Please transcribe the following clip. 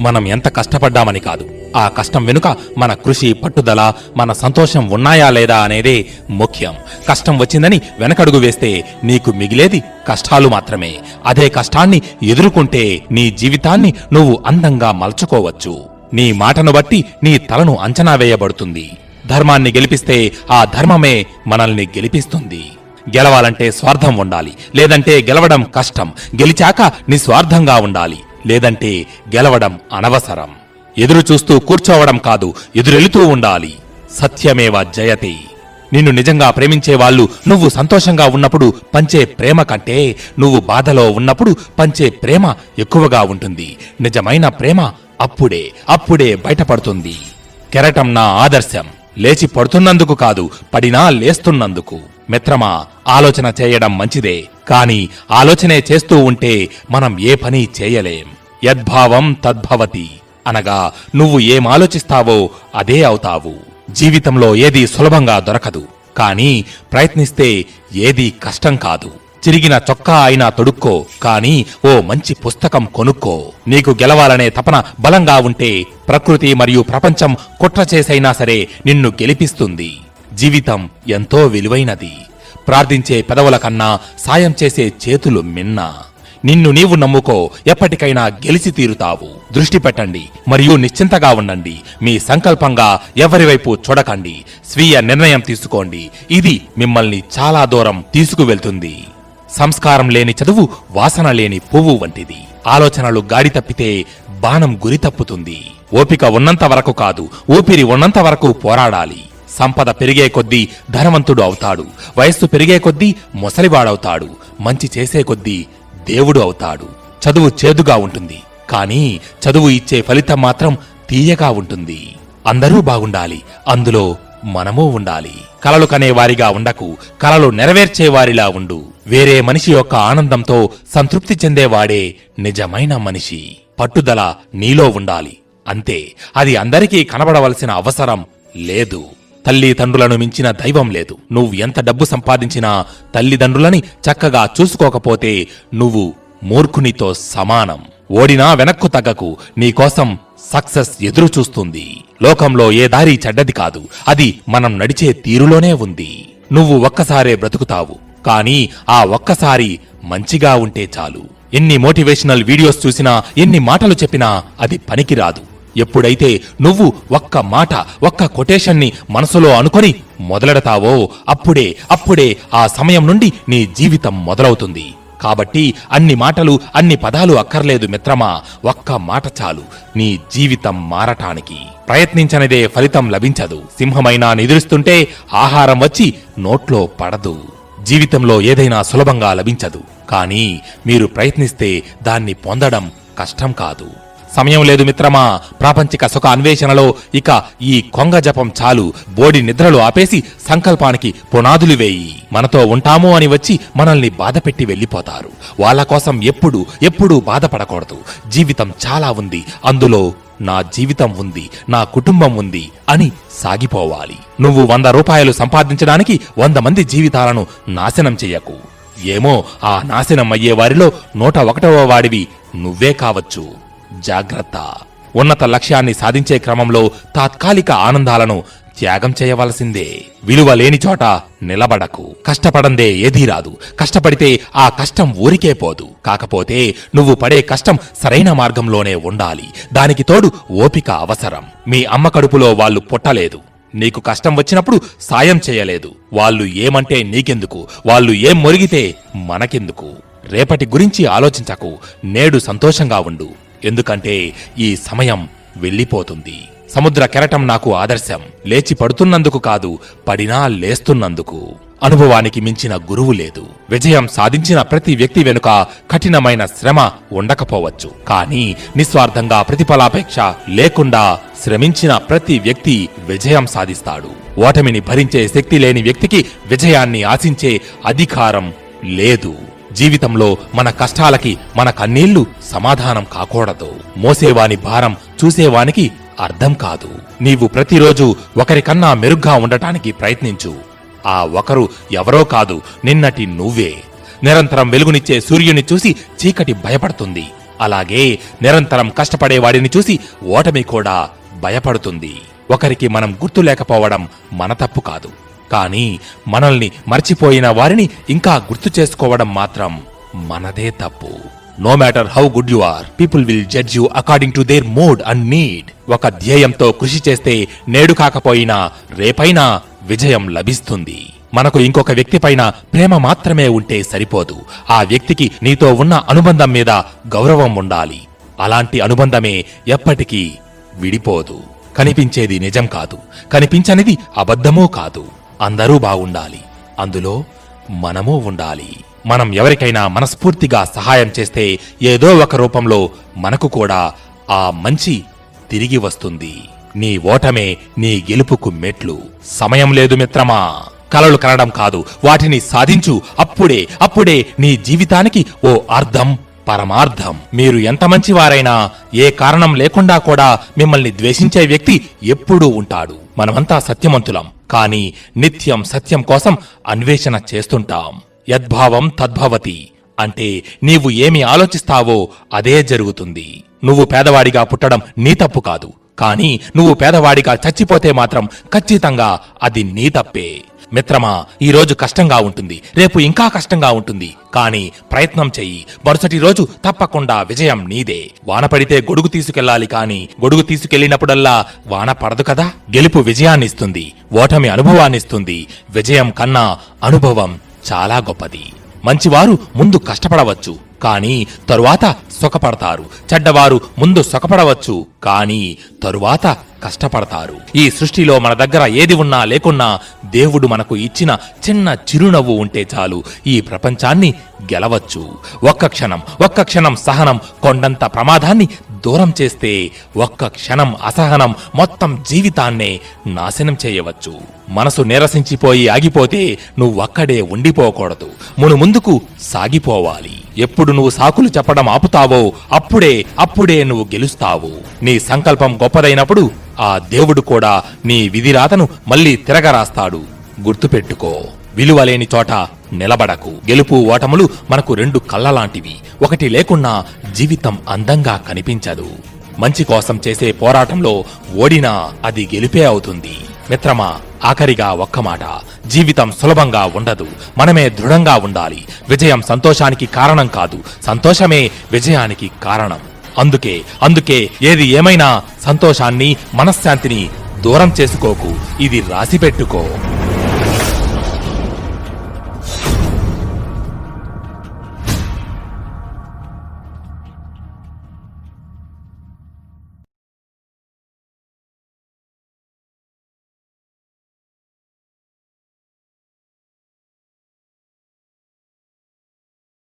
మనం ఎంత కష్టపడ్డామని కాదు. ఆ కష్టం వెనుక మన కృషి పట్టుదల మన సంతోషం ఉన్నాయా లేదా అనేదే ముఖ్యం. కష్టం వచ్చిందని వెనకడుగు వేస్తే నీకు మిగిలేది కష్టాలు మాత్రమే. అదే కష్టాన్ని ఎదుర్కొంటే నీ జీవితాన్ని నువ్వు అందంగా మలుచుకోవచ్చు. నీ మాటను బట్టి నీ తలను అంచనా వేయబడుతుంది. ధర్మాన్ని గెలిపిస్తే ఆ ధర్మమే మనల్ని గెలిపిస్తుంది. గెలవాలంటే స్వార్థం ఉండాలి. లేదంటే గెలవడం కష్టం. గెలిచాక నిస్వార్థంగా ఉండాలి. లేదంటే గెలవడం అనవసరం. ఎదురు చూస్తూ కూర్చోవడం కాదు ఎదురెళుతూ ఉండాలి. సత్యమేవ జయతే. నిన్ను నిజంగా ప్రేమించే వాళ్ళు నువ్వు సంతోషంగా ఉన్నప్పుడు పంచే ప్రేమ కంటే నువ్వు బాధలో ఉన్నప్పుడు పంచే ప్రేమ ఎక్కువగా ఉంటుంది. నిజమైన ప్రేమ అప్పుడే అప్పుడే బయటపడుతుంది. కెరటం నా ఆదర్శం. లేచి పడుతున్నందుకు కాదు పడినా లేస్తున్నందుకు. మిత్రమా ఆలోచన చేయడం మంచిదే. కాని ఆలోచనే చేస్తూ ఉంటే మనం ఏ పని చేయలేం. యద్భావం తద్భవతి. అనగా నువ్వు ఏం ఆలోచిస్తావో అదే అవుతావు. జీవితంలో ఏది సులభంగా దొరకదు. కానీ ప్రయత్నిస్తే ఏది కష్టం కాదు. చిరిగిన చొక్కా అయినా తొడుక్కో కానీ ఓ మంచి పుస్తకం కొనుక్కో. నీకు గెలవాలనే తపన బలంగా ఉంటే ప్రకృతి మరియు ప్రపంచం కుట్ర చేసైనా సరే నిన్ను గెలిపిస్తుంది. జీవితం ఎంతో విలువైనది. ప్రార్థించే పెదవుల కన్నా సాయం చేసే చేతులు మిన్నా. నిన్ను నీవు నమ్ముకో ఎప్పటికైనా గెలిచి తీరుతావు. దృష్టి పెట్టండి మరియు నిశ్చింతగా ఉండండి. మీ సంకల్పంగా ఎవరి వైపు చూడకండి. స్వీయ నిర్ణయం తీసుకోండి. ఇది మిమ్మల్ని చాలా దూరం తీసుకువెళ్తుంది. సంస్కారం లేని చదువు వాసన లేని పువ్వు వంటిది. ఆలోచనలు గాడి తప్పితే బాణం గురి తప్పుతుంది. ఓపిక ఉన్నంత వరకు కాదు ఊపిరి ఉన్నంత వరకు పోరాడాలి. సంపద పెరిగే కొద్దీ ధనవంతుడు అవుతాడు. వయస్సు పెరిగే కొద్దీ ముసలివాడవుతాడు. మంచి చేసే కొద్దీ దేవుడు అవుతాడు. చదువు చేదుగా ఉంటుంది. కానీ చదువు ఇచ్చే ఫలితం మాత్రం తీయగా ఉంటుంది. అందరూ బాగుండాలి. అందులో మనమూ ఉండాలి. కలలు కనేవారిగా ఉండకు. కలలు నెరవేర్చేవారిలా ఉండు. వేరే మనిషి యొక్క ఆనందంతో సంతృప్తి చెందేవాడే నిజమైన మనిషి. పట్టుదల నీలో ఉండాలి. అంతే. అది అందరికీ కనబడవలసిన అవసరం లేదు. తల్లిదండ్రులను మించిన దైవం లేదు. నువ్వు ఎంత డబ్బు సంపాదించినా తల్లిదండ్రులని చక్కగా చూసుకోకపోతే నువ్వు మూర్ఖునితో సమానం. ఓడినా వెనక్కు తగ్గకు నీకోసం సక్సెస్ ఎదురు చూస్తుంది లోకంలో ఏ దారి చెడ్డది కాదు. అది మనం నడిచే తీరులోనే ఉంది. నువ్వు ఒక్కసారే బ్రతుకుతావు. కానీ ఆ ఒక్కసారి మంచిగా ఉంటే చాలు. ఎన్ని మోటివేషనల్ వీడియోస్ చూసినా ఎన్ని మాటలు చెప్పినా అది పనికిరాదు. ఎప్పుడైతే నువ్వు ఒక్క మాట ఒక్క కొటేషన్ని మనసులో అనుకొని మొదలెడతావో అప్పుడే అప్పుడే ఆ సమయం నుండి నీ జీవితం మొదలవుతుంది. కాబట్టి అన్ని మాటలు అన్ని పదాలు అక్కర్లేదు మిత్రమా. ఒక్క మాట చాలు. నీ జీవితం మారటానికి. ప్రయత్నించనిదే ఫలితం లభించదు. సింహమైనా నిద్రిస్తుంటే ఆహారం వచ్చి నోట్లో పడదు. జీవితంలో ఏదైనా సులభంగా లభించదు. కానీ మీరు ప్రయత్నిస్తే దాన్ని పొందడం కష్టం కాదు. సమయం లేదు మిత్రమా. ప్రాపంచిక సుఖ అన్వేషణలో ఇక ఈ కొంగ జపం చాలు. బోడి నిద్రలు ఆపేసి సంకల్పానికి పునాదులు వేయి. మనతో ఉంటాము అని వచ్చి మనల్ని బాధపెట్టి వెళ్ళిపోతారు. వాళ్ళ కోసం ఎప్పుడు ఎప్పుడూ బాధపడకూడదు. జీవితం చాలా ఉంది. అందులో నా జీవితం ఉంది. నా కుటుంబం ఉంది అని సాగిపోవాలి. నువ్వు వంద రూపాయలు సంపాదించడానికి వంద మంది జీవితాలను నాశనం చెయ్యకు. ఏమో ఆ నాశనం అయ్యే వారిలో నూట ఒకటవ వాడివి నువ్వే కావచ్చు. జాగ్రత్త. ఉన్నత లక్ష్యాన్ని సాధించే క్రమంలో తాత్కాలిక ఆనందాలను త్యాగం చేయవలసిందే. విలువ లేని చోట నిలబడకు. కష్టపడందే ఏదీ రాదు. కష్టపడితే ఆ కష్టం ఊరికే పోదు. కాకపోతే నువ్వు పడే కష్టం సరైన మార్గంలోనే ఉండాలి. దానికి తోడు ఓపిక అవసరం. మీ అమ్మ కడుపులో వాళ్ళు పుట్టలేదు. నీకు కష్టం వచ్చినప్పుడు సాయం చేయలేదు. వాళ్ళు ఏమంటే నీకెందుకు? వాళ్ళు ఏం మొరిగితే మనకెందుకు? రేపటి గురించి ఆలోచించకు. నేడు సంతోషంగా ఉండు. ఎందుకంటే ఈ సమయం వెళ్ళిపోతుంది. సముద్ర కెరటం నాకు ఆదర్శం. లేచి పడుతున్నందుకు కాదు పడినా లేస్తున్నందుకు. అనుభవానికి మించిన గురువు లేదు. విజయం సాధించిన ప్రతి వ్యక్తి వెనుక కఠినమైన శ్రమ ఉండకపోవచ్చు. కానీ నిస్వార్థంగా ప్రతిఫలాపేక్ష లేకుండా శ్రమించిన ప్రతి వ్యక్తి విజయం సాధిస్తాడు. ఓటమిని భరించే శక్తి లేని వ్యక్తికి విజయాన్ని ఆశించే అధికారం లేదు. జీవితంలో మన కష్టాలకి మన కన్నీళ్ళు సమాధానం కాకూడదు. మోసేవాని భారం చూసేవానికి అర్థం కాదు. నీవు ప్రతిరోజు ఒకరికన్నా మెరుగ్గా ఉండటానికి ప్రయత్నించు. ఆ ఒకరు ఎవరో కాదు నిన్నటి నువ్వే. నిరంతరం వెలుగునిచ్చే సూర్యుని చూసి చీకటి భయపడుతుంది. అలాగే నిరంతరం కష్టపడేవాడిని చూసి ఓటమి కూడా భయపడుతుంది. ఒకరికి మనం గుర్తు లేకపోవడం మన తప్పు కాదు. కానీ మనల్ని మర్చిపోయిన వారిని ఇంకా గుర్తు చేసుకోవడం మాత్రం మనదే తప్పు. No matter how good you are people will judge you according to their mood and need ఒక ధ్యేయంతో కృషి చేస్తే నేడు కాకపోయినా రేపైనా విజయం లభిస్తుంది. మనకు ఇంకొక వ్యక్తి పైన ప్రేమ మాత్రమే ఉంటే సరిపోదు. ఆ వ్యక్తికి నీతో ఉన్న అనుబంధం మీద గౌరవం ఉండాలి. అలాంటి అనుబంధమే ఎప్పటికీ విడిపోదు. కనిపించేది నిజం కాదు. కనిపించనిది అబద్ధమూ కాదు. అందరూ బాగుండాలి. అందులో మనము ఉండాలి. మనం ఎవరికైనా మనస్ఫూర్తిగా సహాయం చేస్తే ఏదో ఒక రూపంలో మనకు కూడా ఆ మంచి తిరిగి వస్తుంది. నీ ఓటమే నీ గెలుపుకు మెట్లు. సమయం లేదు మిత్రమా. కలలు కనడం కాదు. వాటిని సాధించు. అప్పుడే అప్పుడే నీ జీవితానికి ఓ అర్థం పరమార్థం. మీరు ఎంత మంచివారైనా ఏ కారణం లేకుండా కూడా మిమ్మల్ని ద్వేషించే వ్యక్తి ఎప్పుడూ ఉంటాడు. మనమంతా సత్యవంతులం కానీ నిత్యం సత్యం కోసం అన్వేషణ చేస్తుంటాం. యద్భావం తద్భవతి. అంటే నీవు ఏమి ఆలోచిస్తావో అదే జరుగుతుంది. నువ్వు పేదవాడిగా పుట్టడం నీ తప్పు కాదు. కానీ నువ్వు పేదవాడిగా చచ్చిపోతే మాత్రం ఖచ్చితంగా అది నీ తప్పే. మిత్రమా ఈ రోజు కష్టంగా ఉంటుంది. రేపు ఇంకా కష్టంగా ఉంటుంది. కానీ ప్రయత్నం చెయ్యి. మరుసటి రోజు తప్పకుండా విజయం నీదే. వాన పడితే గొడుగు తీసుకెళ్ళాలి కానీ గొడుగు తీసుకెళ్ళినప్పుడల్లా వాన పడదు కదా? గెలుపు విజయాన్నిస్తుంది. ఓటమి అనుభవాన్నిస్తుంది. విజయం కన్నా అనుభవం చాలా గొప్పది. మంచివారు ముందు కష్టపడవచ్చు. కానీ తరువాత సుఖపడతారు. చెడ్డవారు ముందు సుఖపడవచ్చు. కానీ తరువాత కష్టపడతారు. ఈ సృష్టిలో మన దగ్గర ఏది ఉన్నా లేకున్నా దేవుడు మనకు ఇచ్చిన చిన్న చిరునవ్వు ఉంటే చాలు. ఈ ప్రపంచాన్ని గెలవచ్చు. ఒక్క క్షణం ఒక్క క్షణం సహనం కొండంత ప్రమాదాన్ని దూరం చేస్తే ఒక్క క్షణం అసహనం మొత్తం జీవితాన్నే నాశనం చేయవచ్చు. మనసు నిరసించిపోయి ఆగిపోతే నువ్వక్కడే ఉండిపోకూడదు. మును ముందుకు సాగిపోవాలి. ఎప్పుడు నువ్వు సాకులు చెప్పడం ఆపుతావో అప్పుడే అప్పుడే నువ్వు గెలుస్తావు. నీ సంకల్పం గొప్పదైనప్పుడు ఆ దేవుడు కూడా నీ విధిరాతను మళ్ళీ తిరగరాస్తాడు. గుర్తుపెట్టుకో విలువలేని చోట నిలబడకు. గెలుపు ఓటములు మనకు రెండు కళ్ళలాంటివి. ఒకటి లేకున్నా జీవితం అందంగా కనిపించదు. మంచి కోసం చేసే పోరాటంలో ఓడినా అది గెలిపే అవుతుంది. మిత్రమా ఆఖరిగా ఒక్క మాట. జీవితం సులభంగా ఉండదు. మనమే దృఢంగా ఉండాలి. విజయం సంతోషానికి కారణం కాదు. సంతోషమే విజయానికి కారణం. అందుకే అందుకే ఏది ఏమైనా సంతోషాన్ని మనశ్శాంతిని దూరం చేసుకోకు. ఇది రాసి పెట్టుకో